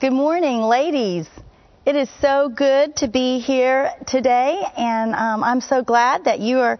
Good morning, ladies. It is so good to be here today, and um, I'm so glad that you are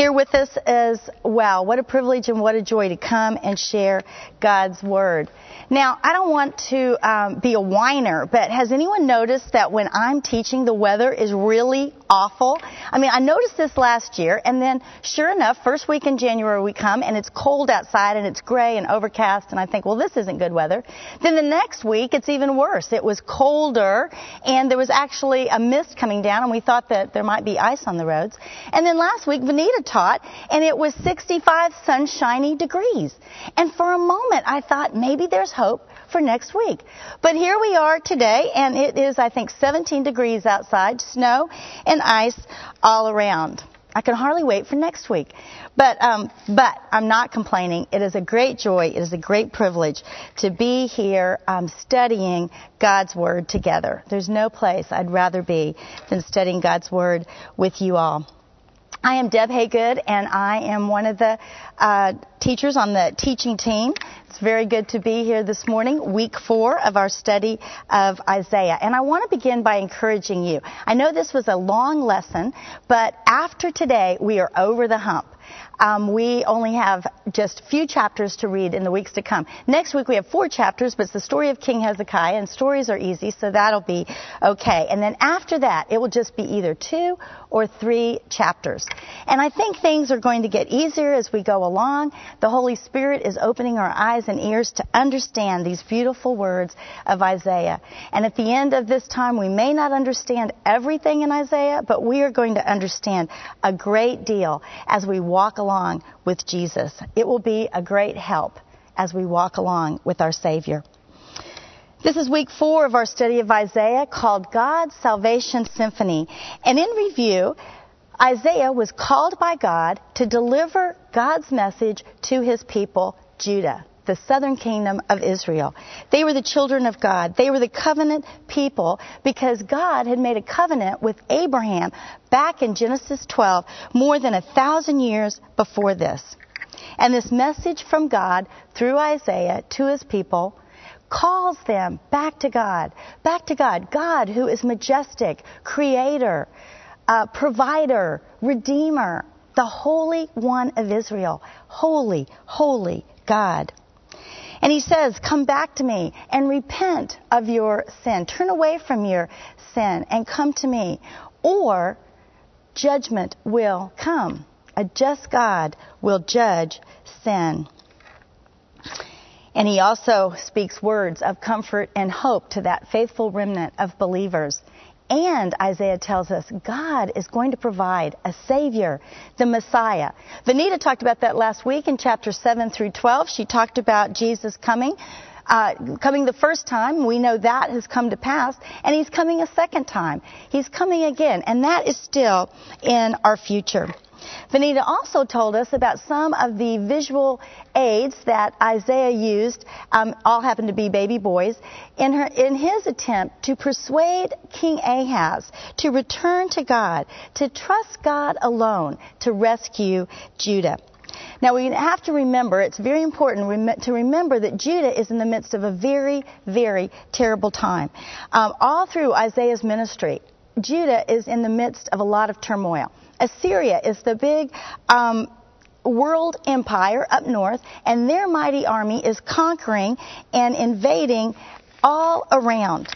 here with us as well. What a privilege and what a joy to come and share God's Word. Now, I don't want to um, be a whiner, but has anyone noticed that when I'm teaching, the weather is really awful? I mean, I noticed this last year, and then sure enough, first week in January we come, and it's cold outside, and it's gray and overcast, and I think, well, this isn't good weather. Then the next week, it's even worse. It was colder, and there was actually a mist coming down, and we thought that there might be ice on the roads. And then last week, Vanita taught, and it was 65 sunshiny degrees. And for a moment, I thought maybe there's hope for next week. But here we are today, and it is, I think, 17 degrees outside, snow and ice all around. I can hardly wait for next week. But, um, but I'm not complaining. It is a great joy. It is a great privilege to be here um, studying God's Word together. There's no place I'd rather be than studying God's Word with you all. I am Deb Haygood, and I am one of the uh, teachers on the teaching team. It's very good to be here this morning, week four of our study of Isaiah. And I want to begin by encouraging you. I know this was a long lesson, but after today, we are over the hump. Um, we only have just few chapters to read in the weeks to come. Next week we have four chapters, but it's the story of King Hezekiah, and stories are easy, so that'll be okay. And then after that, it will just be either two or three chapters. And I think things are going to get easier as we go along. The Holy Spirit is opening our eyes and ears to understand these beautiful words of Isaiah. And at the end of this time, we may not understand everything in Isaiah, but we are going to understand a great deal as we walk along with Jesus. It will be a great help as we walk along with our Savior. This is week four of our study of Isaiah called God's Salvation Symphony. And in review, Isaiah was called by God to deliver God's message to his people, Judah the southern kingdom of Israel. They were the children of God. They were the covenant people because God had made a covenant with Abraham back in Genesis 12 more than a thousand years before this. And this message from God through Isaiah to his people calls them back to God, back to God, God who is majestic, creator, uh, provider, redeemer, the Holy One of Israel. Holy, holy God. And he says, Come back to me and repent of your sin. Turn away from your sin and come to me. Or judgment will come. A just God will judge sin. And he also speaks words of comfort and hope to that faithful remnant of believers. And Isaiah tells us God is going to provide a Savior, the Messiah. Vanita talked about that last week in chapter 7 through 12. She talked about Jesus coming. Uh, coming the first time, we know that has come to pass, and he's coming a second time. He's coming again, and that is still in our future. Vanita also told us about some of the visual aids that Isaiah used, um, all happened to be baby boys, in, her, in his attempt to persuade King Ahaz to return to God, to trust God alone to rescue Judah. Now we have to remember, it's very important to remember that Judah is in the midst of a very, very terrible time. Um, all through Isaiah's ministry, Judah is in the midst of a lot of turmoil. Assyria is the big um, world empire up north, and their mighty army is conquering and invading all around.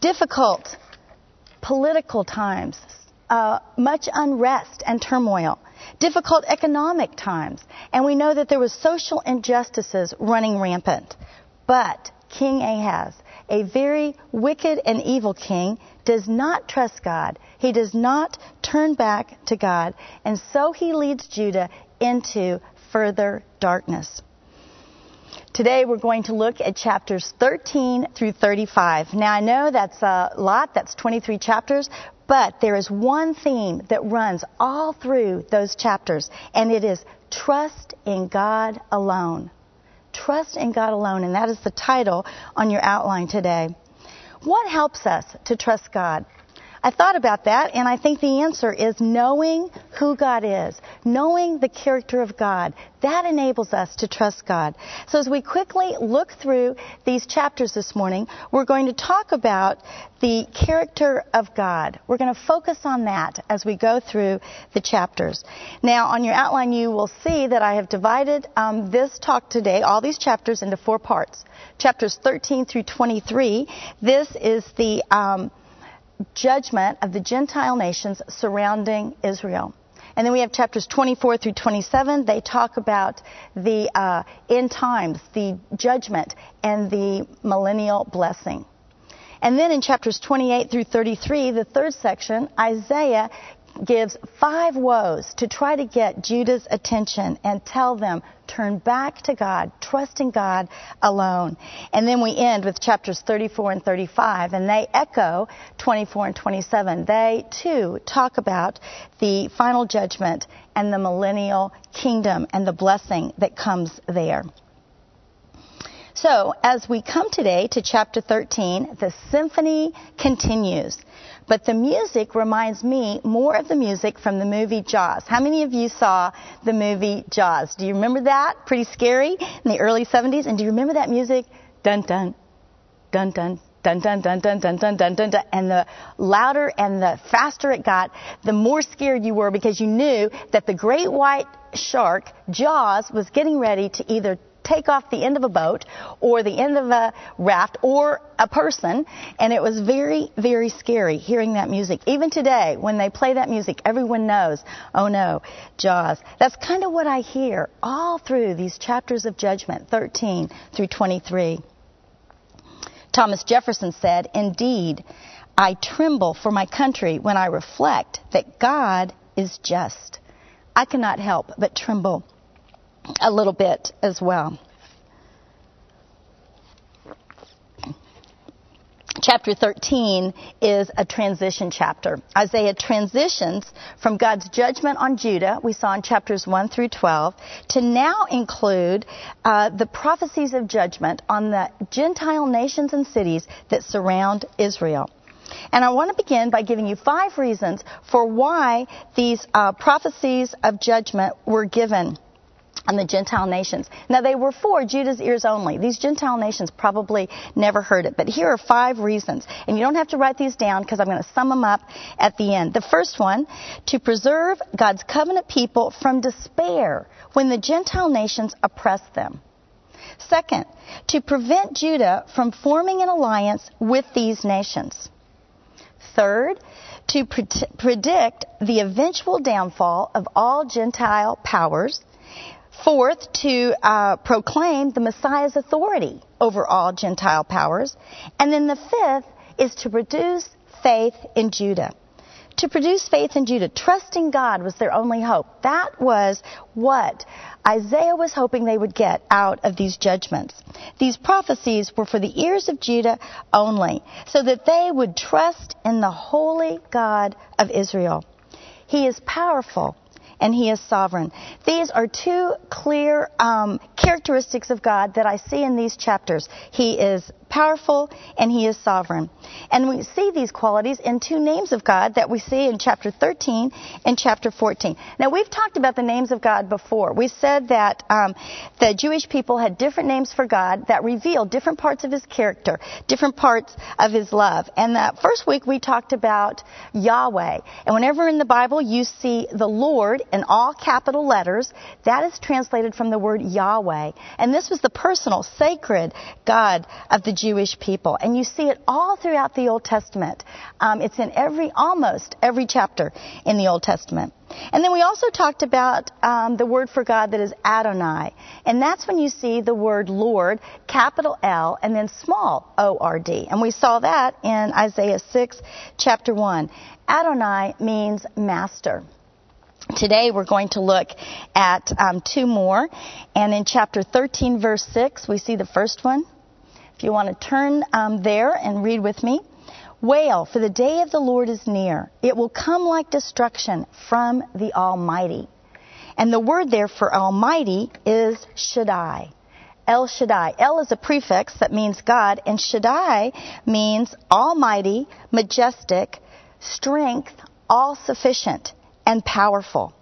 Difficult political times, uh, much unrest and turmoil, difficult economic times, and we know that there was social injustices running rampant. But King Ahaz, a very wicked and evil king, does not trust God. He does not turn back to God. And so he leads Judah into further darkness. Today we're going to look at chapters 13 through 35. Now I know that's a lot, that's 23 chapters, but there is one theme that runs all through those chapters, and it is trust in God alone. Trust in God alone, and that is the title on your outline today. What helps us to trust God? I thought about that, and I think the answer is knowing who God is, knowing the character of God. That enables us to trust God. So as we quickly look through these chapters this morning, we're going to talk about the character of God. We're going to focus on that as we go through the chapters. Now, on your outline, you will see that I have divided um, this talk today, all these chapters, into four parts. Chapters 13 through 23. This is the um, judgment of the Gentile nations surrounding Israel. And then we have chapters 24 through 27. They talk about the uh, end times, the judgment, and the millennial blessing. And then in chapters 28 through 33, the third section, Isaiah gives five woes to try to get Judah's attention and tell them, turn back to God, trust in God alone. And then we end with chapters 34 and 35, and they echo 24 and 27. They too talk about the final judgment and the millennial kingdom and the blessing that comes there. So, as we come today to chapter 13, the symphony continues. But the music reminds me more of the music from the movie Jaws. How many of you saw the movie Jaws? Do you remember that? Pretty scary in the early 70s. And do you remember that music? Dun dun, dun dun, dun dun dun dun dun dun dun dun dun and the louder and the faster it got the more scared you were because you knew that the great white shark jaws was getting ready to either take off the end of a boat or the end of a raft or a person. And it was very, very scary hearing that music. Even today, when they play that music, everyone knows, oh no, Jaws. That's kind of what I hear all through these chapters of judgment, 13 through 23. Thomas Jefferson said, Indeed, I tremble for my country when I reflect that God is just. I cannot help but tremble a little bit as well. Chapter 13 is a transition chapter. Isaiah transitions from God's judgment on Judah, we saw in chapters 1 through 12, to now include uh, the prophecies of judgment on the Gentile nations and cities that surround Israel. And I want to begin by giving you five reasons for why these uh, prophecies of judgment were given on the Gentile nations. Now, they were for Judah's ears only. These Gentile nations probably never heard it. But here are five reasons. And you don't have to write these down because I'm going to sum them up at the end. The first one, to preserve God's covenant people from despair when the Gentile nations oppress them. Second, to prevent Judah from forming an alliance with these nations. Third, to pre- predict the eventual downfall of all Gentile powers. Fourth, to uh, proclaim the Messiah's authority over all Gentile powers. And then the fifth is to produce faith in Judah. To produce faith in Judah, trusting God was their only hope. That was what Isaiah was hoping they would get out of these judgments. These prophecies were for the ears of Judah only, so that they would trust in the holy God of Israel. He is powerful and He is sovereign. These are two clear um, characteristics of God that I see in these chapters. He is powerful and he is sovereign. And we see these qualities in two names of God that we see in chapter 13 and chapter 14. Now, we've talked about the names of God before. We said that um, the Jewish people had different names for God that revealed different parts of his character, different parts of his love. And that first week we talked about Yahweh. And whenever in the Bible you see the Lord in all capital letters, that is translated from the word Yahweh. And this was the personal, sacred God of the Jewish people. And you see it all throughout the Old Testament. Um, it's in every, almost every chapter in the Old Testament. And then we also talked about um, the word for God that is Adonai. And that's when you see the word Lord, capital L, and then small O R D. And we saw that in Isaiah 6, chapter 1. Adonai means master. Today we're going to look at um, two more. And in chapter 13, verse 6, we see the first one. If you want to turn um, there and read with me. Wail, for the day of the Lord is near. It will come like destruction from the Almighty. And the word there for Almighty is Shaddai. El Shaddai. El is a prefix that means God, and Shaddai means Almighty, majestic, strength all sufficient and powerful.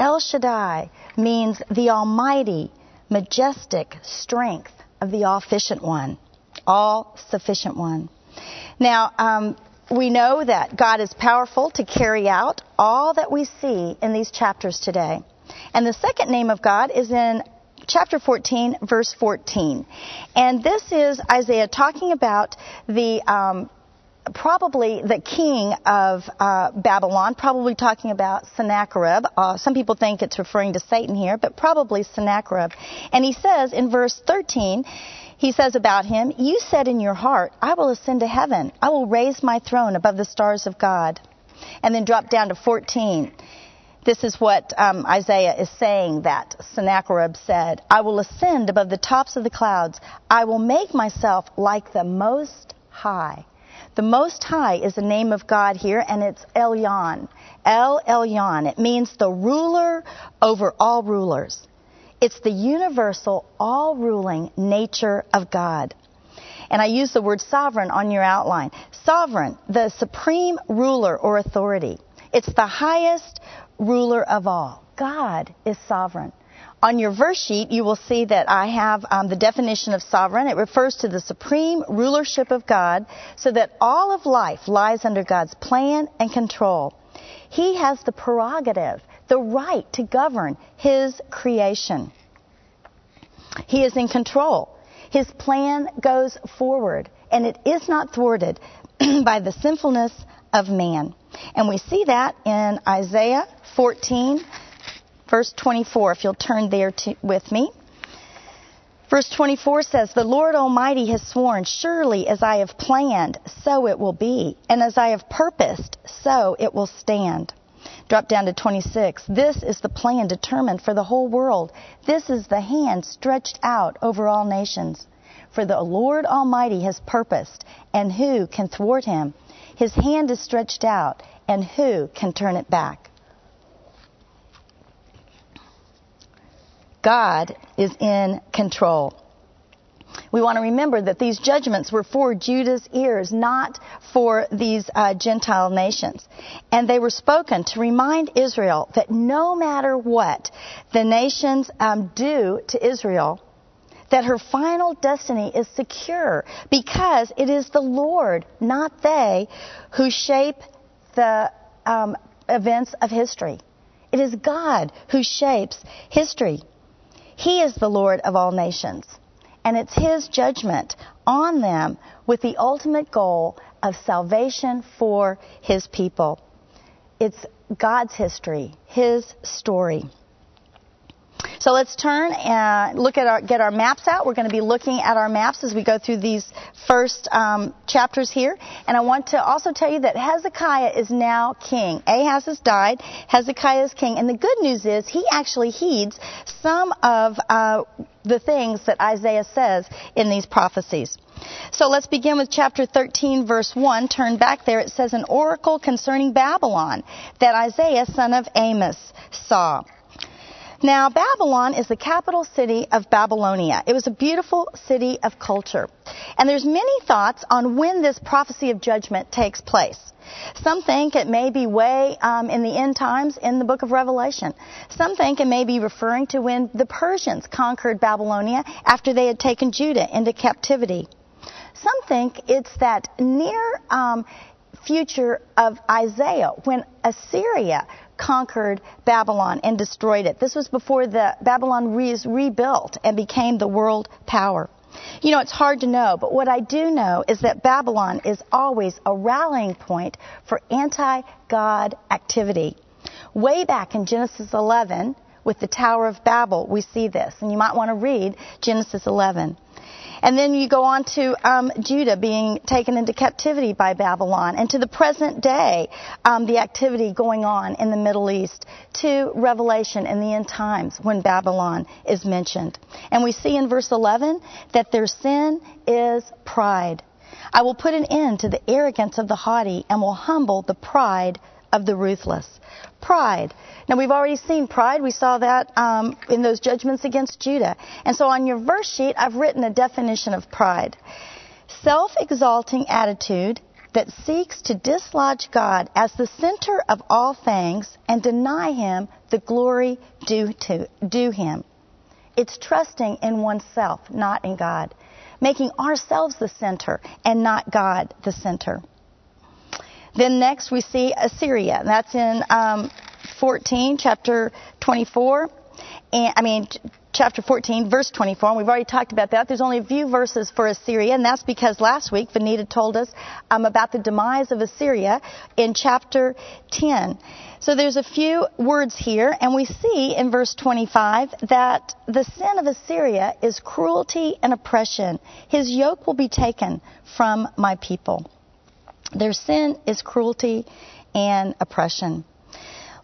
El Shaddai means the almighty, majestic strength of the all sufficient one. All sufficient one. Now, um, we know that God is powerful to carry out all that we see in these chapters today. And the second name of God is in chapter 14, verse 14. And this is Isaiah talking about the um, probably the king of uh, Babylon, probably talking about Sennacherib. Uh, some people think it's referring to Satan here, but probably Sennacherib. And he says in verse 13, he says about him, You said in your heart, I will ascend to heaven. I will raise my throne above the stars of God. And then drop down to 14. This is what um, Isaiah is saying that Sennacherib said I will ascend above the tops of the clouds. I will make myself like the Most High. The Most High is the name of God here, and it's Elyon. El Elyon. It means the ruler over all rulers. It's the universal, all ruling nature of God. And I use the word sovereign on your outline. Sovereign, the supreme ruler or authority. It's the highest ruler of all. God is sovereign. On your verse sheet, you will see that I have um, the definition of sovereign. It refers to the supreme rulership of God so that all of life lies under God's plan and control. He has the prerogative the right to govern His creation. He is in control. His plan goes forward, and it is not thwarted by the sinfulness of man. And we see that in Isaiah 14, verse 24, if you'll turn there to, with me. Verse 24 says, The Lord Almighty has sworn, Surely as I have planned, so it will be, and as I have purposed, so it will stand. Drop down to 26. This is the plan determined for the whole world. This is the hand stretched out over all nations. For the Lord Almighty has purposed, and who can thwart him? His hand is stretched out, and who can turn it back? God is in control. We want to remember that these judgments were for Judah's ears, not for these uh, Gentile nations. And they were spoken to remind Israel that no matter what the nations um, do to Israel, that her final destiny is secure because it is the Lord, not they, who shape the um, events of history. It is God who shapes history. He is the Lord of all nations and it's His judgment on them with the ultimate goal of salvation for His people. It's God's history, His story. So let's turn and look at our, get our maps out. We're going to be looking at our maps as we go through these first um, chapters here. And I want to also tell you that Hezekiah is now king. Ahaz has died. Hezekiah is king. And the good news is he actually heeds some of uh, the things that Isaiah says in these prophecies. So let's begin with chapter 13, verse 1. Turn back there. It says, An oracle concerning Babylon that Isaiah, son of Amos, saw. Now, Babylon is the capital city of Babylonia. It was a beautiful city of culture. And there's many thoughts on when this prophecy of judgment takes place. Some think it may be way um, in the end times in the book of Revelation. Some think it may be referring to when the Persians conquered Babylonia after they had taken Judah into captivity. Some think it's that near um, future of Isaiah when Assyria conquered Babylon and destroyed it. This was before the Babylon was rebuilt and became the world power. You know, it's hard to know, but what I do know is that Babylon is always a rallying point for anti God activity. Way back in Genesis 11, with the Tower of Babel, we see this, and you might want to read Genesis 11. And then you go on to um, Judah being taken into captivity by Babylon, and to the present day, um, the activity going on in the Middle East, to Revelation in the end times when Babylon is mentioned. And we see in verse 11 that their sin is pride. I will put an end to the arrogance of the haughty and will humble the pride of the ruthless. Pride. Now, we've already seen pride. We saw that um, in those judgments against Judah. And so on your verse sheet, I've written a definition of pride self exalting attitude, that seeks to dislodge God as the center of all things and deny Him the glory due, to, due Him. It's trusting in oneself, not in God. Making ourselves the center and not God the center. Then next we see Assyria. That's in um, 14, chapter 24. And, I mean, chapter 14, verse 24, and we've already talked about that. There's only a few verses for Assyria, and that's because last week Vanita told us um, about the demise of Assyria in chapter 10. So there's a few words here, and we see in verse 25 that the sin of Assyria is cruelty and oppression. His yoke will be taken from my people. Their sin is cruelty and oppression.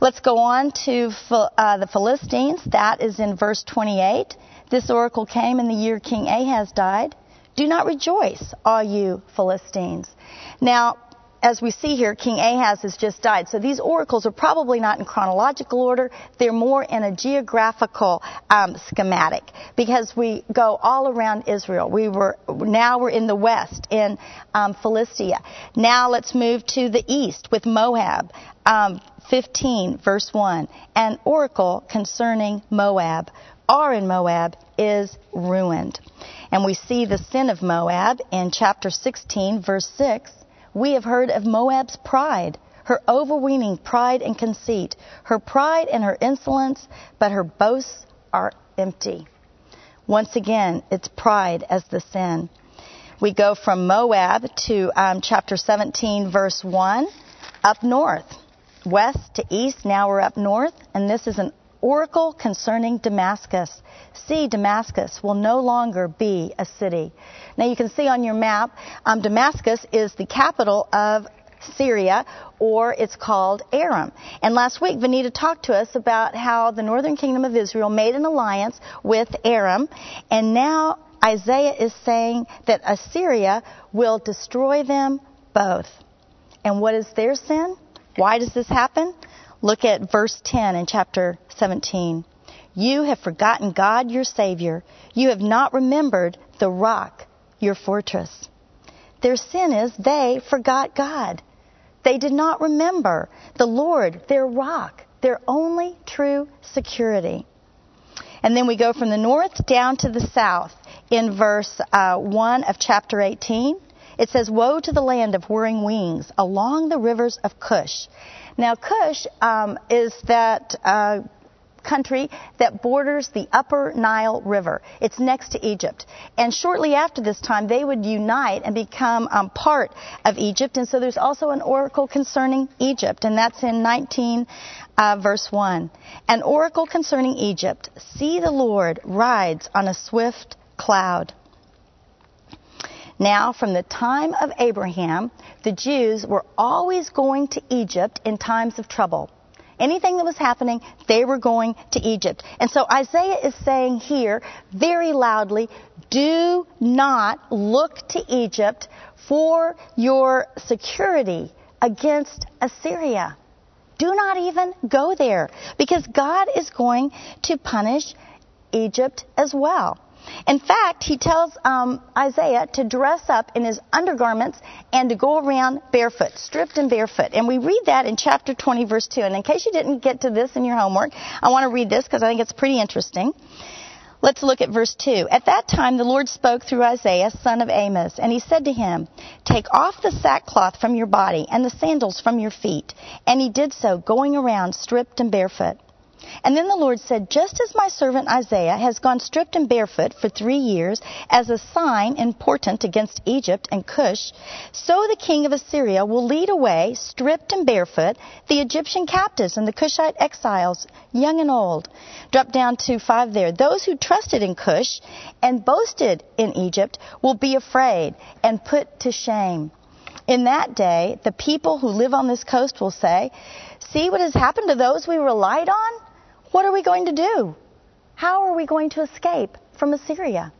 Let's go on to uh, the Philistines. That is in verse 28. This oracle came in the year King Ahaz died. Do not rejoice, all you Philistines. Now, as we see here, King Ahaz has just died. So these oracles are probably not in chronological order. They're more in a geographical um, schematic because we go all around Israel. We were now we're in the west in um, Philistia. Now let's move to the east with Moab. Um, 15 verse 1. An oracle concerning Moab. Ar in Moab is ruined. And we see the sin of Moab in chapter 16 verse 6 we have heard of Moab's pride, her overweening pride and conceit, her pride and her insolence, but her boasts are empty. Once again, it's pride as the sin. We go from Moab to um, chapter 17, verse 1, up north, west to east. Now we're up north, and this is an oracle concerning Damascus. See, Damascus will no longer be a city. Now you can see on your map, um, Damascus is the capital of Syria, or it's called Aram. And last week, Vanita talked to us about how the northern kingdom of Israel made an alliance with Aram, and now Isaiah is saying that Assyria will destroy them both. And what is their sin? Why does this happen? Look at verse 10 in chapter 17. You have forgotten God your Savior. You have not remembered the rock, your fortress. Their sin is they forgot God. They did not remember the Lord, their rock, their only true security. And then we go from the north down to the south in verse uh, 1 of chapter 18. It says, Woe to the land of whirring wings along the rivers of Cush. Now, Cush um, is that uh, country that borders the upper Nile River. It's next to Egypt. And shortly after this time, they would unite and become um, part of Egypt. And so there's also an oracle concerning Egypt, and that's in 19 uh, verse 1. An oracle concerning Egypt. See the Lord rides on a swift cloud. Now, from the time of Abraham, the Jews were always going to Egypt in times of trouble. Anything that was happening, they were going to Egypt. And so Isaiah is saying here very loudly, do not look to Egypt for your security against Assyria. Do not even go there because God is going to punish Egypt as well. In fact, he tells um, Isaiah to dress up in his undergarments and to go around barefoot, stripped and barefoot. And we read that in chapter 20, verse 2. And in case you didn't get to this in your homework, I want to read this because I think it's pretty interesting. Let's look at verse 2. At that time, the Lord spoke through Isaiah, son of Amos, and he said to him, Take off the sackcloth from your body and the sandals from your feet. And he did so, going around stripped and barefoot. And then the Lord said, Just as my servant Isaiah has gone stripped and barefoot for three years as a sign and portent against Egypt and Cush, so the king of Assyria will lead away, stripped and barefoot, the Egyptian captives and the Cushite exiles, young and old. Drop down to five there. Those who trusted in Cush and boasted in Egypt will be afraid and put to shame. In that day, the people who live on this coast will say, See what has happened to those we relied on? What are we going to do? How are we going to escape from Assyria?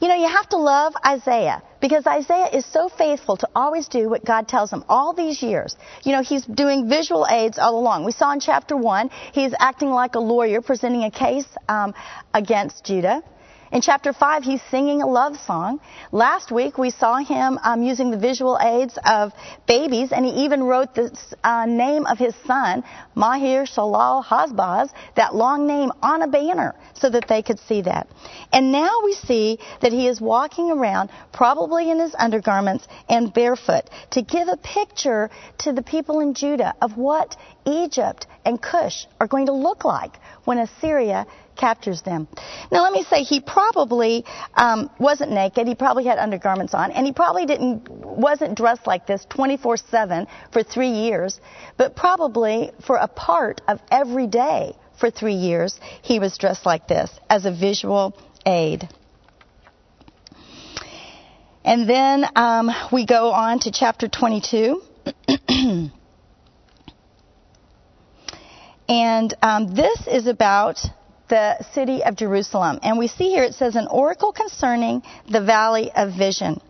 You know, you have to love Isaiah because Isaiah is so faithful to always do what God tells him all these years. You know, he's doing visual aids all along. We saw in chapter 1, he's acting like a lawyer presenting a case um, against Judah. In chapter 5, he's singing a love song. Last week, we saw him um, using the visual aids of babies, and he even wrote the uh, name of his son, Maher Shalal Hashbaz, that long name, on a banner so that they could see that. And now we see that he is walking around, probably in his undergarments and barefoot, to give a picture to the people in Judah of what Egypt and Cush are going to look like when Assyria captures them. Now, let me say, he probably um, wasn't naked. He probably had undergarments on, and he probably didn't wasn't dressed like this 24/7 for three years, but probably for a part of every day for three years, he was dressed like this as a visual aid. And then um, we go on to chapter 22. and um, this is about the city of Jerusalem. And we see here it says an oracle concerning the valley of vision.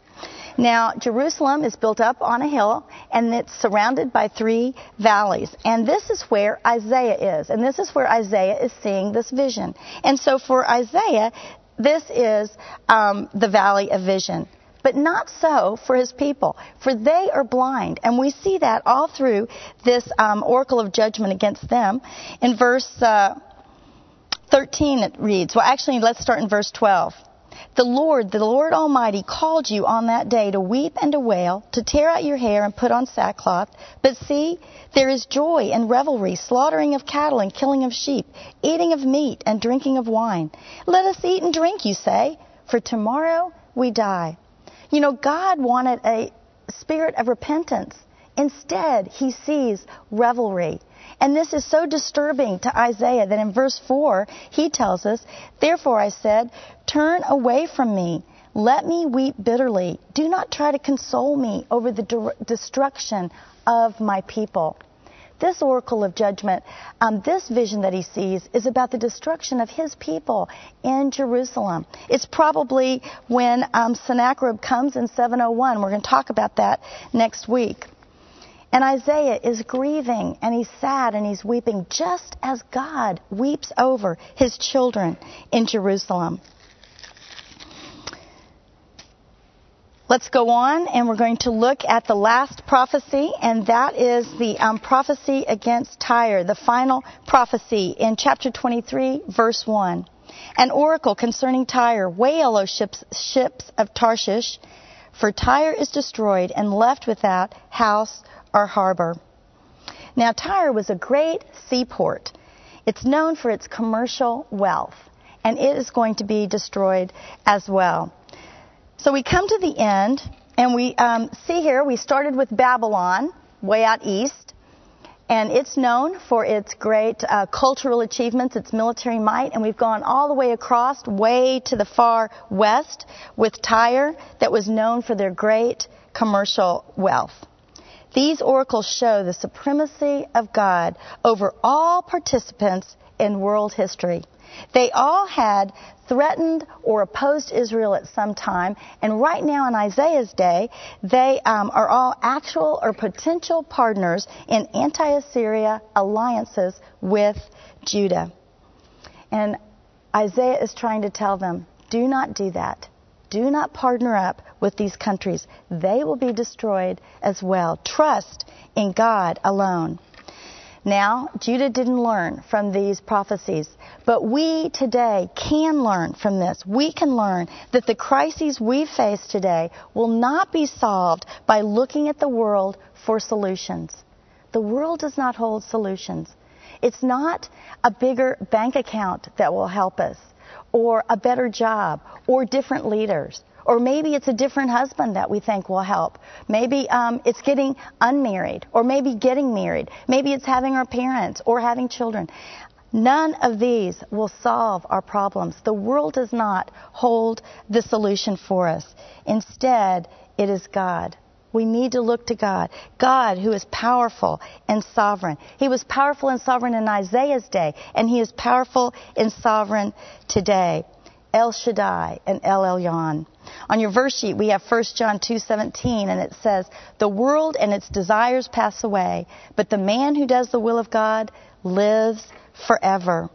Now, Jerusalem is built up on a hill and it's surrounded by three valleys. And this is where Isaiah is. And this is where Isaiah is seeing this vision. And so for Isaiah, this is um, the valley of vision. But not so for his people, for they are blind. And we see that all through this um, oracle of judgment against them. In verse uh, 13, it reads, well, actually, let's start in verse 12. The Lord, the Lord Almighty, called you on that day to weep and to wail, to tear out your hair and put on sackcloth. But see, there is joy and revelry, slaughtering of cattle and killing of sheep, eating of meat and drinking of wine. Let us eat and drink, you say, for tomorrow we die. You know, God wanted a spirit of repentance. Instead, he sees revelry. And this is so disturbing to Isaiah that in verse 4, he tells us, Therefore I said, Turn away from me. Let me weep bitterly. Do not try to console me over the de- destruction of my people. This oracle of judgment, um, this vision that he sees, is about the destruction of his people in Jerusalem. It's probably when um, Sennacherib comes in 701. We're going to talk about that next week. And Isaiah is grieving and he's sad and he's weeping just as God weeps over his children in Jerusalem. Let's go on and we're going to look at the last prophecy, and that is the um, prophecy against Tyre, the final prophecy in chapter 23, verse 1. An oracle concerning Tyre, wail, O ships, ships of Tarshish, for Tyre is destroyed and left without house or harbor. Now, Tyre was a great seaport. It's known for its commercial wealth, and it is going to be destroyed as well. So we come to the end, and we um, see here we started with Babylon, way out east, and it's known for its great uh, cultural achievements, its military might, and we've gone all the way across, way to the far west, with Tyre, that was known for their great commercial wealth. These oracles show the supremacy of God over all participants in world history. They all had threatened or opposed Israel at some time, and right now in Isaiah's day, they um, are all actual or potential partners in anti Assyria alliances with Judah. And Isaiah is trying to tell them do not do that. Do not partner up with these countries. They will be destroyed as well. Trust in God alone. Now, Judah didn't learn from these prophecies, but we today can learn from this. We can learn that the crises we face today will not be solved by looking at the world for solutions. The world does not hold solutions. It's not a bigger bank account that will help us or a better job or different leaders. Or maybe it's a different husband that we think will help. Maybe um, it's getting unmarried, or maybe getting married. Maybe it's having our parents or having children. None of these will solve our problems. The world does not hold the solution for us. Instead, it is God. We need to look to God. God, who is powerful and sovereign. He was powerful and sovereign in Isaiah's day, and He is powerful and sovereign today. El Shaddai and El Elyon. On your verse sheet, we have 1 John 2:17, and it says, "The world and its desires pass away, but the man who does the will of God lives forever."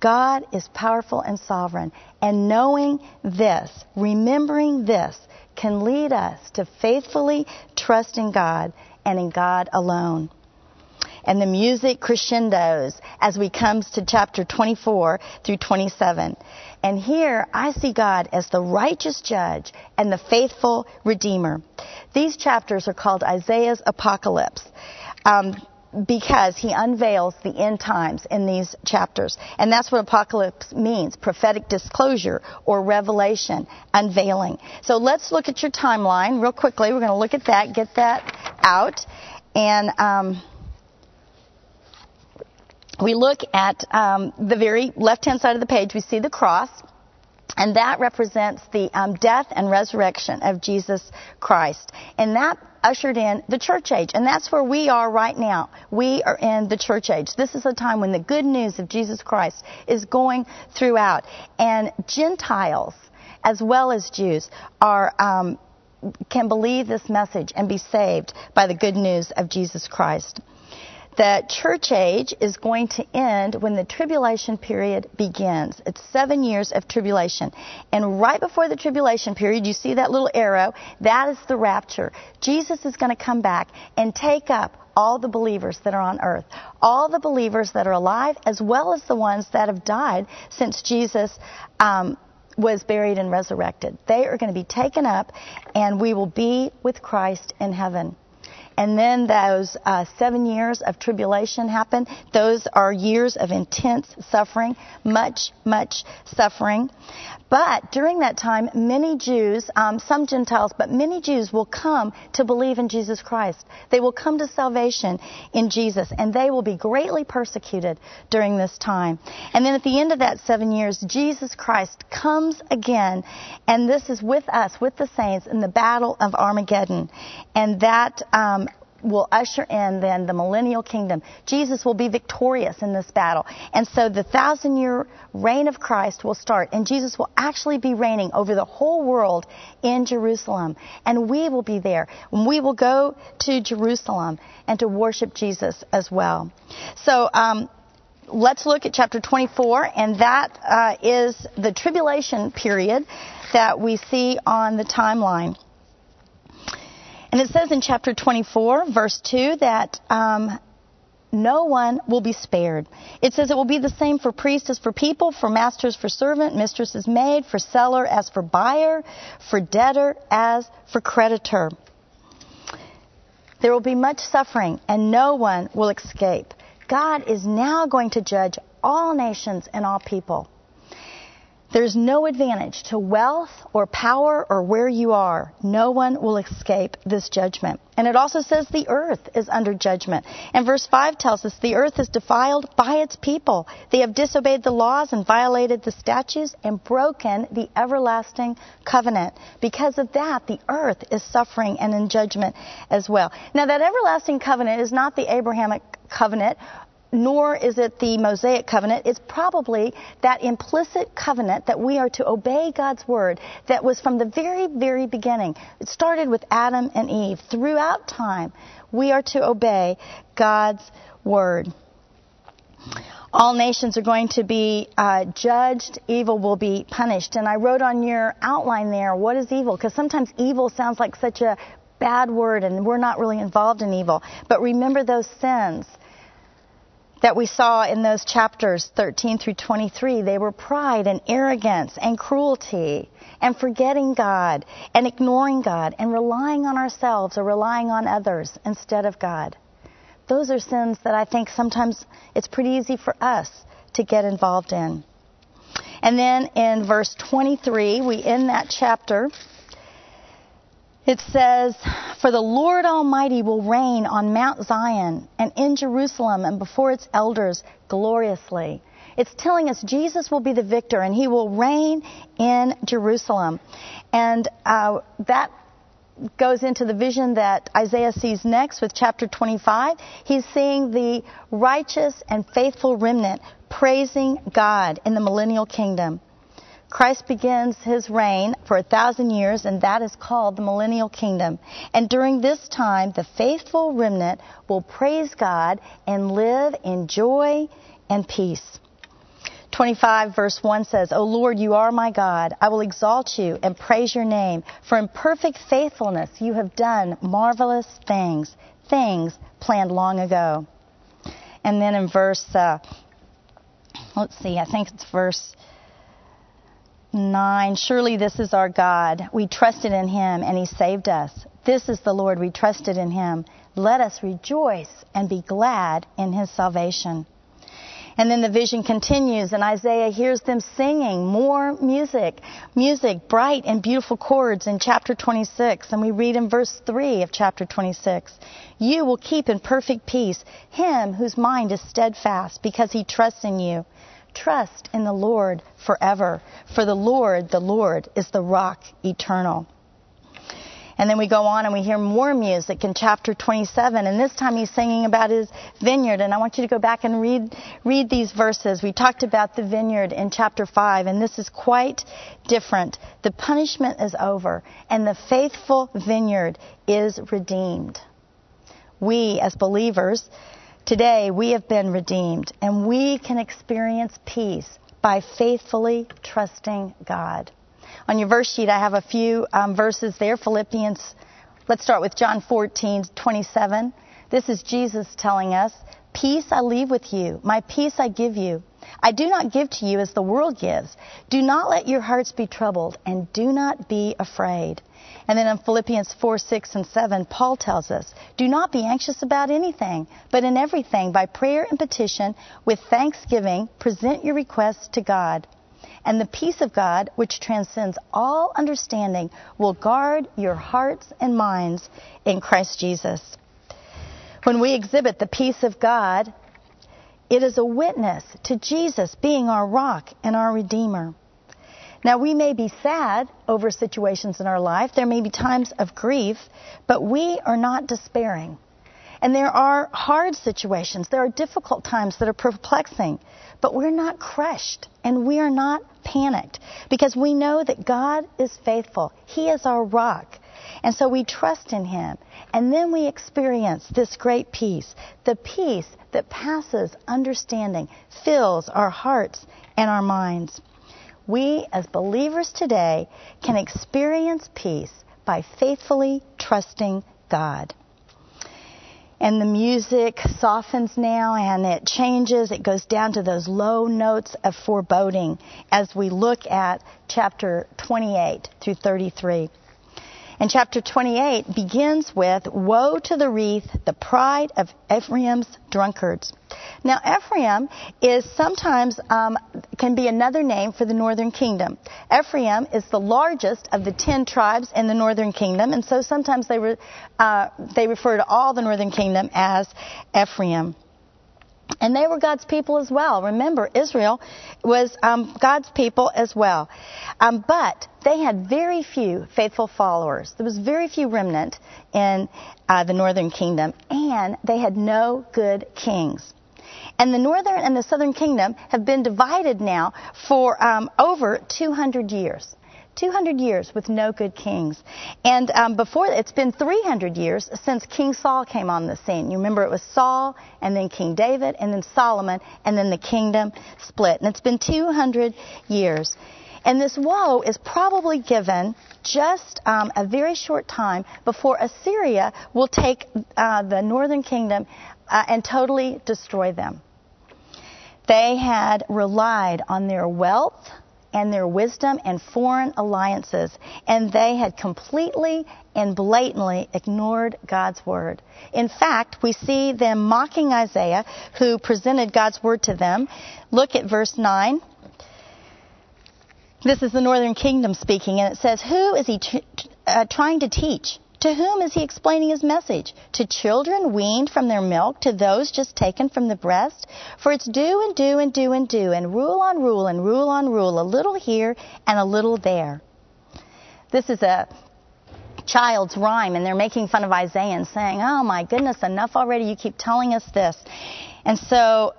God is powerful and sovereign. And knowing this, remembering this, can lead us to faithfully trust in God and in God alone. And the music crescendos as we come to chapter 24 through 27. And here I see God as the righteous judge and the faithful redeemer. These chapters are called Isaiah's apocalypse. Um, because he unveils the end times in these chapters. And that's what apocalypse means prophetic disclosure or revelation, unveiling. So let's look at your timeline real quickly. We're going to look at that, get that out. And um, we look at um, the very left hand side of the page, we see the cross. And that represents the um, death and resurrection of Jesus Christ. And that ushered in the church age. And that's where we are right now. We are in the church age. This is a time when the good news of Jesus Christ is going throughout. And Gentiles, as well as Jews, are. Um, can believe this message and be saved by the good news of Jesus Christ the church age is going to end when the tribulation period begins. It's seven years of tribulation. And right before the tribulation period, you see that little arrow? That is the rapture. Jesus is going to come back and take up all the believers that are on earth, all the believers that are alive, as well as the ones that have died since Jesus um, was buried and resurrected. They are going to be taken up, and we will be with Christ in heaven. And then those uh, seven years of tribulation happen. Those are years of intense suffering, much, much suffering. But during that time, many Jews, um, some Gentiles, but many Jews will come to believe in Jesus Christ. They will come to salvation in Jesus, and they will be greatly persecuted during this time. And then at the end of that seven years, Jesus Christ comes again, and this is with us, with the saints, in the battle of Armageddon. And that um, will usher in then the millennial kingdom. Jesus will be victorious in this battle. And so the thousand year reign of Christ will start, and Jesus will actually be reigning over the whole world in Jerusalem. And we will be there. We will go to Jerusalem and to worship Jesus as well. So, um, let's look at chapter 24, and that uh, is the tribulation period that we see on the timeline. And it says in chapter 24, verse 2, that um, no one will be spared. It says it will be the same for priest as for people, for masters for servant, mistress as maid, for seller as for buyer, for debtor as for creditor. There will be much suffering, and no one will escape. God is now going to judge all nations and all people. There's no advantage to wealth or power or where you are. No one will escape this judgment. And it also says the earth is under judgment. And verse 5 tells us the earth is defiled by its people. They have disobeyed the laws and violated the statutes and broken the everlasting covenant. Because of that, the earth is suffering and in judgment as well. Now, that everlasting covenant is not the Abrahamic covenant nor is it the Mosaic covenant. It's probably that implicit covenant that we are to obey God's word that was from the very, very beginning. It started with Adam and Eve. Throughout time, we are to obey God's word. All nations are going to be uh, judged. Evil will be punished. And I wrote on your outline there, what is evil? Because sometimes evil sounds like such a bad word and we're not really involved in evil. But remember those sins that we saw in those chapters 13 through 23. They were pride and arrogance and cruelty and forgetting God and ignoring God and relying on ourselves or relying on others instead of God. Those are sins that I think sometimes it's pretty easy for us to get involved in. And then in verse 23, we end that chapter it says, For the Lord Almighty will reign on Mount Zion and in Jerusalem and before its elders gloriously. It's telling us Jesus will be the victor and he will reign in Jerusalem. And uh, that goes into the vision that Isaiah sees next with chapter 25. He's seeing the righteous and faithful remnant praising God in the millennial kingdom. Christ begins his reign for a thousand years, and that is called the millennial kingdom. And during this time, the faithful remnant will praise God and live in joy and peace. 25 verse 1 says, O Lord, you are my God. I will exalt you and praise your name. For in perfect faithfulness you have done marvelous things, things planned long ago. And then in verse, uh, let's see, I think it's verse 9. Surely this is our God. We trusted in him and he saved us. This is the Lord. We trusted in him. Let us rejoice and be glad in his salvation. And then the vision continues, and Isaiah hears them singing more music, music, bright and beautiful chords in chapter 26. And we read in verse 3 of chapter 26 You will keep in perfect peace him whose mind is steadfast because he trusts in you. Trust in the Lord forever, for the Lord, the Lord, is the rock eternal. And then we go on and we hear more music in chapter 27. And this time he's singing about his vineyard. And I want you to go back and read, read these verses. We talked about the vineyard in chapter 5, and this is quite different. The punishment is over, and the faithful vineyard is redeemed. We, as believers, today we have been redeemed, and we can experience peace by faithfully trusting God. On your verse sheet, I have a few um, verses there. Philippians, let's start with John 14, 27. This is Jesus telling us, Peace I leave with you, my peace I give you. I do not give to you as the world gives. Do not let your hearts be troubled, and do not be afraid. And then in Philippians 4, 6, and 7, Paul tells us, Do not be anxious about anything, but in everything, by prayer and petition, with thanksgiving, present your requests to God. And the peace of God, which transcends all understanding, will guard your hearts and minds in Christ Jesus. When we exhibit the peace of God, it is a witness to Jesus being our rock and our Redeemer. Now, we may be sad over situations in our life. There may be times of grief, but we are not despairing. And there are hard situations. There are difficult times that are perplexing. But we're not crushed and we are not panicked because we know that God is faithful. He is our rock. And so we trust in Him. And then we experience this great peace. The peace that passes understanding fills our hearts and our minds. We, as believers today, can experience peace by faithfully trusting God and the music softens now and it changes. It goes down to those low notes of foreboding as we look at chapter 28 through 33. And chapter 28 begins with Woe to the wreath, the pride of Ephraim's drunkards. Now, Ephraim is sometimes um, can be another name for the northern kingdom. Ephraim is the largest of the ten tribes in the northern kingdom, and so sometimes they re, uh, they refer to all the northern kingdom as Ephraim. And they were God's people as well. Remember, Israel was um, God's people as well. Um, but they had very few faithful followers. There was very few remnant in uh, the northern kingdom, and they had no good kings. And the northern and the southern kingdom have been divided now for um, over 200 years. 200 years with no good kings. And um, before it's been 300 years since King Saul came on the scene. You remember it was Saul, and then King David, and then Solomon, and then the kingdom split. And it's been 200 years. And this woe is probably given just um, a very short time before Assyria will take uh, the northern kingdom uh, and totally destroy them. They had relied on their wealth and their wisdom and foreign alliances, and they had completely and blatantly ignored God's word. In fact, we see them mocking Isaiah, who presented God's word to them. Look at verse 9. This is the northern kingdom speaking, and it says, Who is he uh, trying to teach? To whom is he explaining his message? To children weaned from their milk, to those just taken from the breast? For it's do and do and do and do, and rule on rule and rule on rule, a little here and a little there. This is a child's rhyme, and they're making fun of Isaiah and saying, Oh my goodness, enough already. You keep telling us this. And so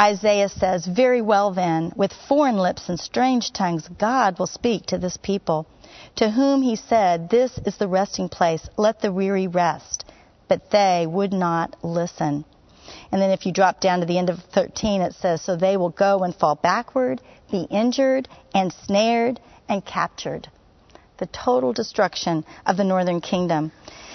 Isaiah says, Very well then, with foreign lips and strange tongues, God will speak to this people to whom he said, This is the resting place, let the weary rest. But they would not listen. And then if you drop down to the end of 13, it says, So they will go and fall backward, be injured, and snared, and captured. The total destruction of the northern kingdom.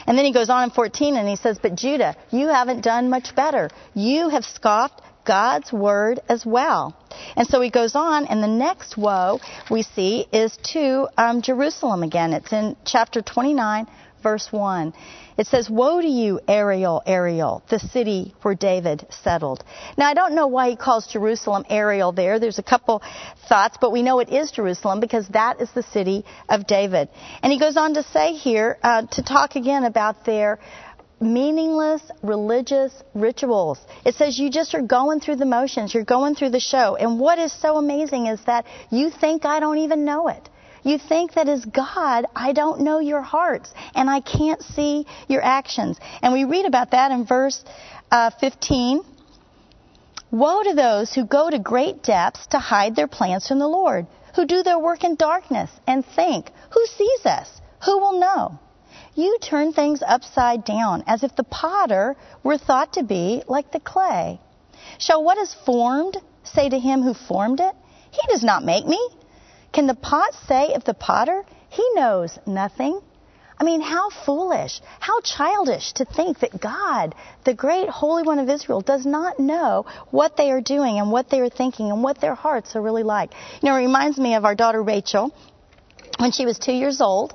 And then he goes on in 14 and he says, But Judah, you haven't done much better. You have scoffed God's word as well. And so he goes on, and the next woe we see is to um, Jerusalem again. It's in chapter 29, verse 1. It says, Woe to you, Ariel, Ariel, the city where David settled. Now, I don't know why he calls Jerusalem Ariel there. There's a couple thoughts, but we know it is Jerusalem because that is the city of David. And he goes on to say here, uh, to talk again about their meaningless religious rituals. It says you just are going through the motions, you're going through the show. And what is so amazing is that you think I don't even know it. You think that as God, I don't know your hearts and I can't see your actions. And we read about that in verse uh, 15. Woe to those who go to great depths to hide their plans from the Lord, who do their work in darkness and think, Who sees us? Who will know? You turn things upside down as if the potter were thought to be like the clay. Shall what is formed say to him who formed it? He does not make me. Can the pot say of the potter, He knows nothing? I mean, how foolish, how childish to think that God, the great Holy One of Israel, does not know what they are doing and what they are thinking and what their hearts are really like. You know, it reminds me of our daughter Rachel. When she was two years old,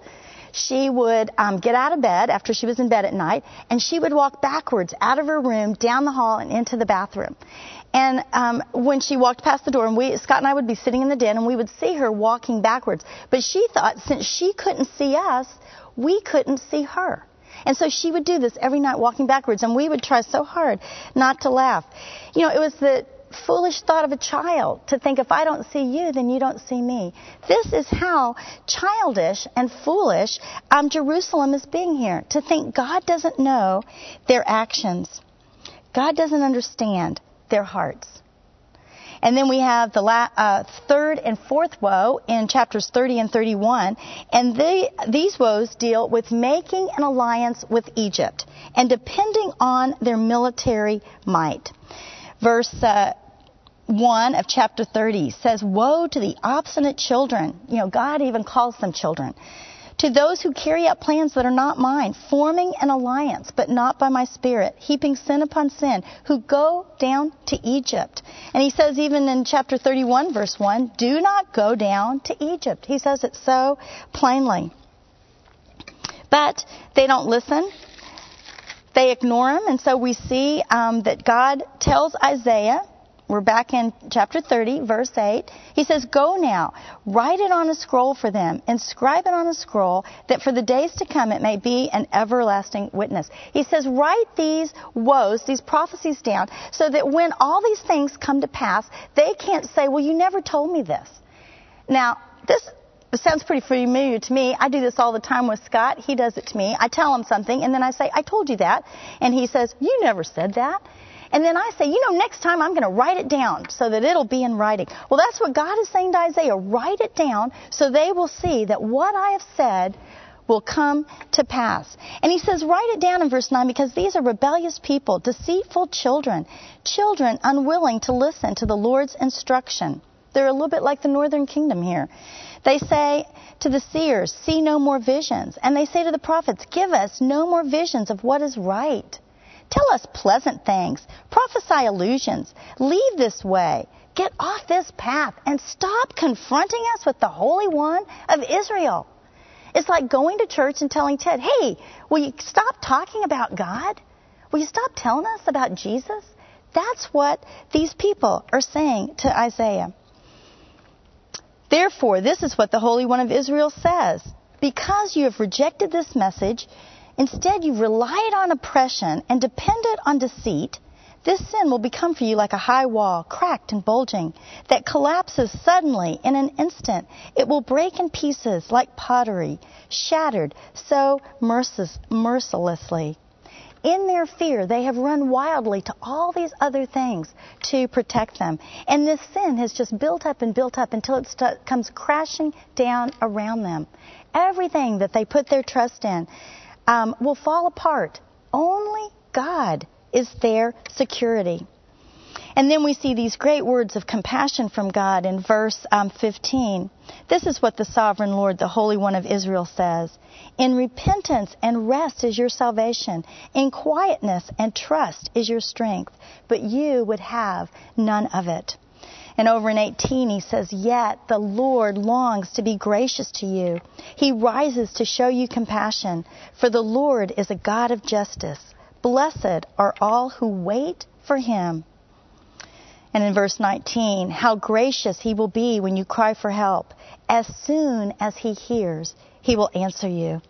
she would um, get out of bed after she was in bed at night, and she would walk backwards out of her room, down the hall, and into the bathroom. And um, when she walked past the door, and we, Scott and I would be sitting in the den, and we would see her walking backwards. But she thought since she couldn't see us, we couldn't see her. And so she would do this every night, walking backwards, and we would try so hard not to laugh. You know, it was the foolish thought of a child to think if I don't see you, then you don't see me. This is how childish and foolish um, Jerusalem is being here. To think God doesn't know their actions, God doesn't understand their hearts. And then we have the la- uh, third and fourth woe in chapters 30 and 31. And they, these woes deal with making an alliance with Egypt and depending on their military might. Verse uh, 1 of chapter 30 says, Woe to the obstinate children. You know, God even calls them children. To those who carry out plans that are not mine, forming an alliance, but not by my spirit, heaping sin upon sin, who go down to Egypt. And he says, even in chapter 31, verse 1, do not go down to Egypt. He says it so plainly. But they don't listen. They ignore him. And so we see um, that God tells Isaiah we're back in chapter 30, verse 8. He says, Go now, write it on a scroll for them, inscribe it on a scroll, that for the days to come it may be an everlasting witness. He says, Write these woes, these prophecies down, so that when all these things come to pass, they can't say, Well, you never told me this. Now, this sounds pretty familiar to me. I do this all the time with Scott. He does it to me. I tell him something, and then I say, I told you that. And he says, You never said that. And then I say, you know, next time I'm going to write it down so that it'll be in writing. Well, that's what God is saying to Isaiah. Write it down so they will see that what I have said will come to pass. And he says, write it down in verse 9 because these are rebellious people, deceitful children, children unwilling to listen to the Lord's instruction. They're a little bit like the northern kingdom here. They say to the seers, see no more visions. And they say to the prophets, give us no more visions of what is right. Tell us pleasant things. Prophesy illusions. Leave this way. Get off this path and stop confronting us with the Holy One of Israel. It's like going to church and telling Ted, hey, will you stop talking about God? Will you stop telling us about Jesus? That's what these people are saying to Isaiah. Therefore, this is what the Holy One of Israel says. Because you have rejected this message, Instead, you relied on oppression and depended on deceit. This sin will become for you like a high wall, cracked and bulging, that collapses suddenly in an instant. It will break in pieces like pottery, shattered so mercilessly. In their fear, they have run wildly to all these other things to protect them. And this sin has just built up and built up until it st- comes crashing down around them. Everything that they put their trust in um, will fall apart. Only God is their security. And then we see these great words of compassion from God in verse um, 15. This is what the sovereign Lord, the Holy One of Israel, says In repentance and rest is your salvation, in quietness and trust is your strength, but you would have none of it. And over in 18, he says, Yet the Lord longs to be gracious to you. He rises to show you compassion, for the Lord is a God of justice. Blessed are all who wait for him. And in verse 19, how gracious he will be when you cry for help. As soon as he hears, he will answer you.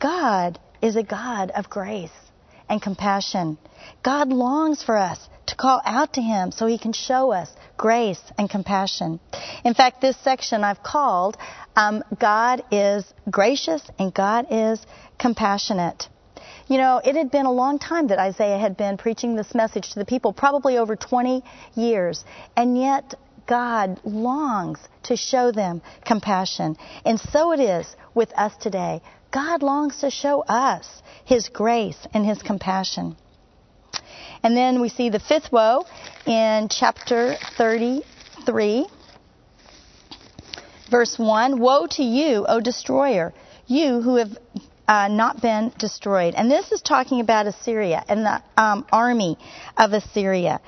God is a God of grace and compassion. God longs for us to call out to him so he can show us grace and compassion. In fact, this section I've called um, God is gracious and God is compassionate. You know, it had been a long time that Isaiah had been preaching this message to the people, probably over 20 years. And yet, God longs to show them compassion. And so it is with us today. God longs to show us His grace and His compassion. And then we see the fifth woe in chapter 33, verse 1 Woe to you, O destroyer, you who have uh, not been destroyed. And this is talking about Assyria and the um, army of Assyria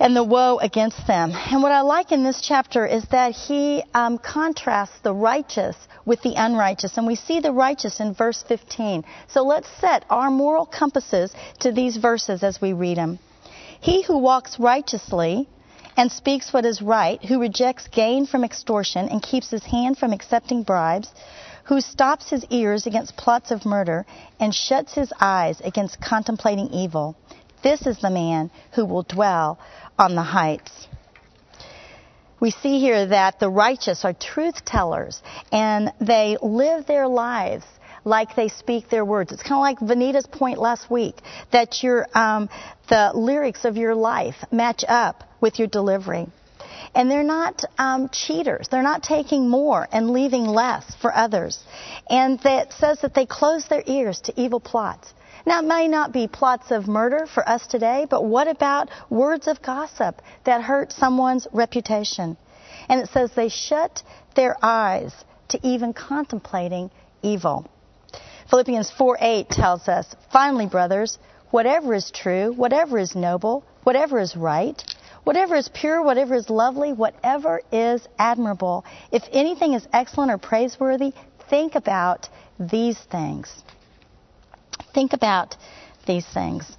and the woe against them. And what I like in this chapter is that he um, contrasts the righteous with the unrighteous. And we see the righteous in verse 15. So let's set our moral compasses to these verses as we read them. He who walks righteously and speaks what is right, who rejects gain from extortion and keeps his hand from accepting bribes, who stops his ears against plots of murder and shuts his eyes against contemplating evil. This is the man who will dwell on the heights. We see here that the righteous are truth tellers and they live their lives like they speak their words. It's kind of like Vanita's point last week that your um, the lyrics of your life match up with your delivery. And they're not um, cheaters. They're not taking more and leaving less for others. And that says that they close their ears to evil plots. Now, it may not be plots of murder for us today, but what about words of gossip that hurt someone's reputation? And it says they shut their eyes to even contemplating evil. Philippians 4 8 tells us, Finally, brothers, whatever is true, whatever is noble, whatever is right, Whatever is pure, whatever is lovely, whatever is admirable, if anything is excellent or praiseworthy, think about these things. Think about these things.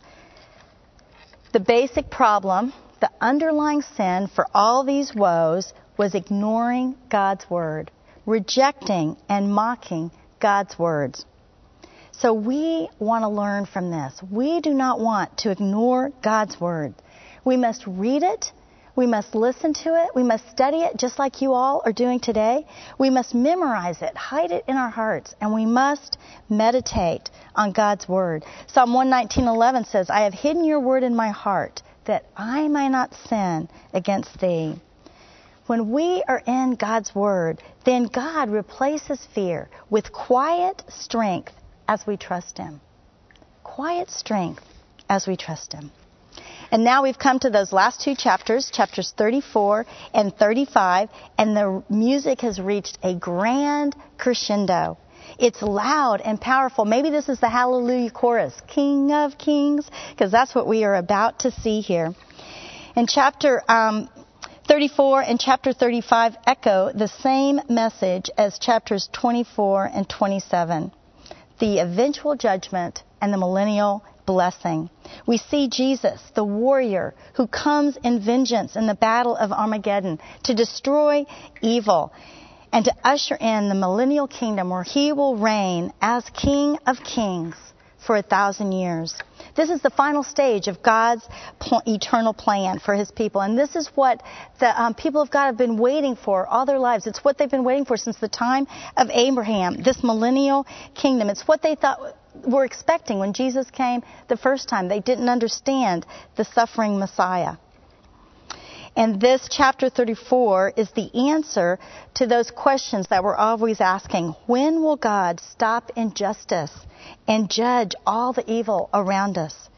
The basic problem, the underlying sin for all these woes was ignoring God's word, rejecting and mocking God's words. So we want to learn from this. We do not want to ignore God's word. We must read it. We must listen to it. We must study it just like you all are doing today. We must memorize it, hide it in our hearts, and we must meditate on God's word. Psalm 119:11 says, "I have hidden your word in my heart that I may not sin against thee." When we are in God's word, then God replaces fear with quiet strength as we trust him. Quiet strength as we trust him. And now we've come to those last two chapters, chapters 34 and 35, and the music has reached a grand crescendo. It's loud and powerful. Maybe this is the Hallelujah chorus, King of Kings, because that's what we are about to see here. In chapter um, 34 and chapter 35 echo the same message as chapters 24 and 27 the eventual judgment and the millennial blessing. We see Jesus, the warrior who comes in vengeance in the battle of Armageddon to destroy evil and to usher in the millennial kingdom where he will reign as King of Kings for a thousand years. This is the final stage of God's pl- eternal plan for His people. And this is what the um, people of God have been waiting for all their lives. It's what they've been waiting for since the time of Abraham, this millennial kingdom. It's what they thought were expecting when Jesus came the first time. They didn't understand the suffering Messiah. And this chapter 34 is the answer to those questions that we're always asking. When will God stop injustice and judge all the evil around us?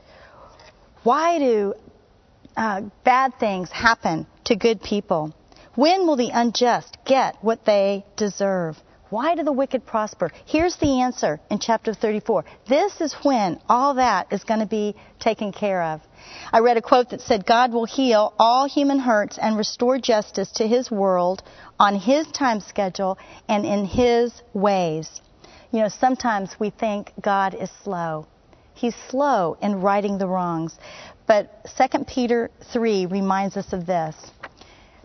Why do uh, bad things happen to good people? When will the unjust get what they deserve? Why do the wicked prosper? Here's the answer in chapter 34. This is when all that is going to be taken care of. I read a quote that said, God will heal all human hurts and restore justice to his world on his time schedule and in his ways. You know, sometimes we think God is slow. He's slow in righting the wrongs. But 2 Peter 3 reminds us of this.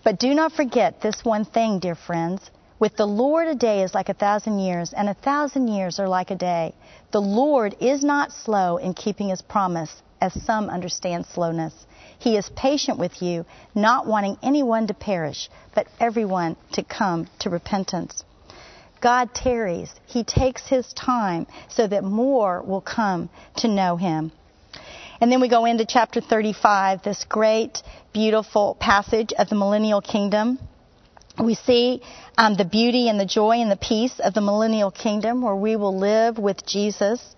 But do not forget this one thing, dear friends. With the Lord, a day is like a thousand years, and a thousand years are like a day. The Lord is not slow in keeping his promise, as some understand slowness. He is patient with you, not wanting anyone to perish, but everyone to come to repentance. God tarries. He takes his time so that more will come to know him. And then we go into chapter 35, this great, beautiful passage of the millennial kingdom. We see um, the beauty and the joy and the peace of the millennial kingdom where we will live with Jesus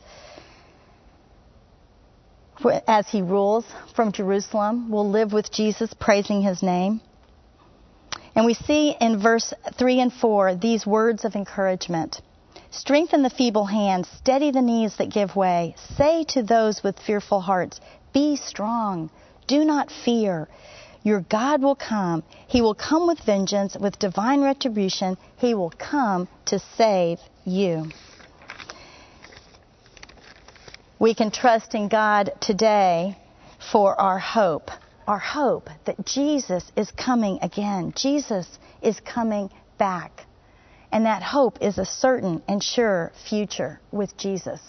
as he rules from Jerusalem. We'll live with Jesus praising his name. And we see in verse 3 and 4 these words of encouragement. Strengthen the feeble hands, steady the knees that give way. Say to those with fearful hearts, Be strong, do not fear. Your God will come. He will come with vengeance, with divine retribution. He will come to save you. We can trust in God today for our hope. Our hope that Jesus is coming again. Jesus is coming back. And that hope is a certain and sure future with Jesus.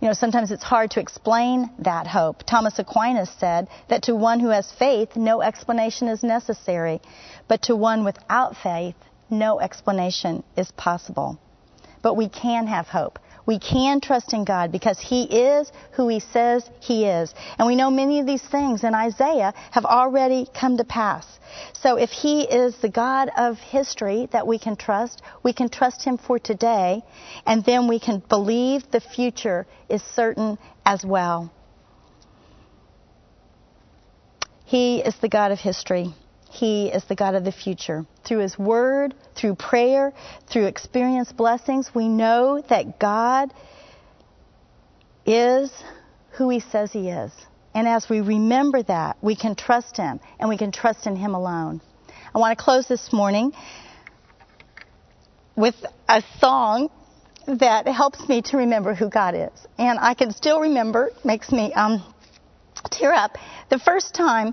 You know, sometimes it's hard to explain that hope. Thomas Aquinas said that to one who has faith, no explanation is necessary, but to one without faith, no explanation is possible. But we can have hope. We can trust in God because He is who He says He is. And we know many of these things in Isaiah have already come to pass. So if He is the God of history that we can trust, we can trust Him for today, and then we can believe the future is certain as well. He is the God of history. He is the God of the future. Through His Word, through prayer, through experienced blessings, we know that God is who He says He is. And as we remember that, we can trust Him and we can trust in Him alone. I want to close this morning with a song that helps me to remember who God is. And I can still remember, makes me um, tear up, the first time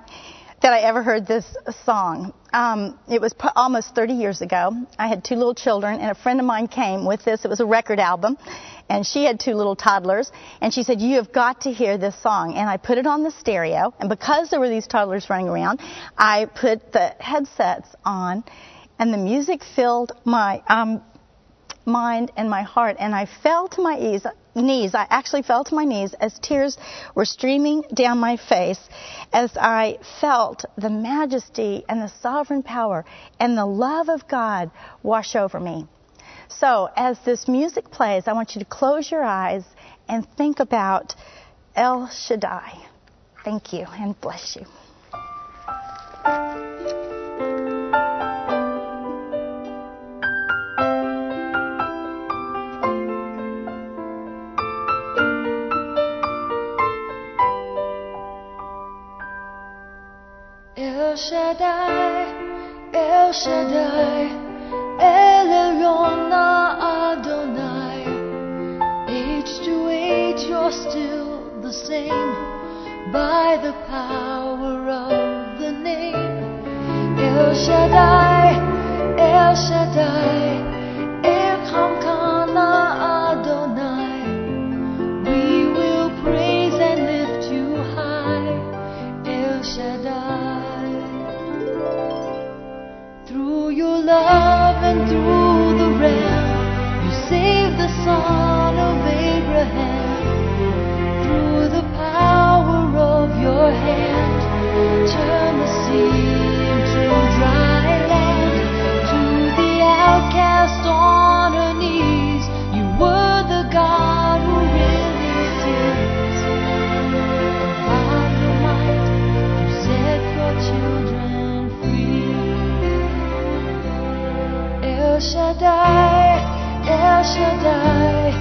that I ever heard this song. Um, it was almost 30 years ago. I had two little children, and a friend of mine came with this. It was a record album, and she had two little toddlers. And she said, "You have got to hear this song." And I put it on the stereo, and because there were these toddlers running around, I put the headsets on, and the music filled my um, mind, and my heart. And I fell to my knees. Knees. I actually fell to my knees as tears were streaming down my face as I felt the majesty and the sovereign power and the love of God wash over me. So, as this music plays, I want you to close your eyes and think about El Shaddai. Thank you and bless you. Shaddai, El Shaddai, El Elyon Adonai. Age to age, you're still the same by the power of the name. El Shaddai, El Shaddai. Love and through the ram you saved the son of Abraham. Through the power of your hand turn the sea Shaddai,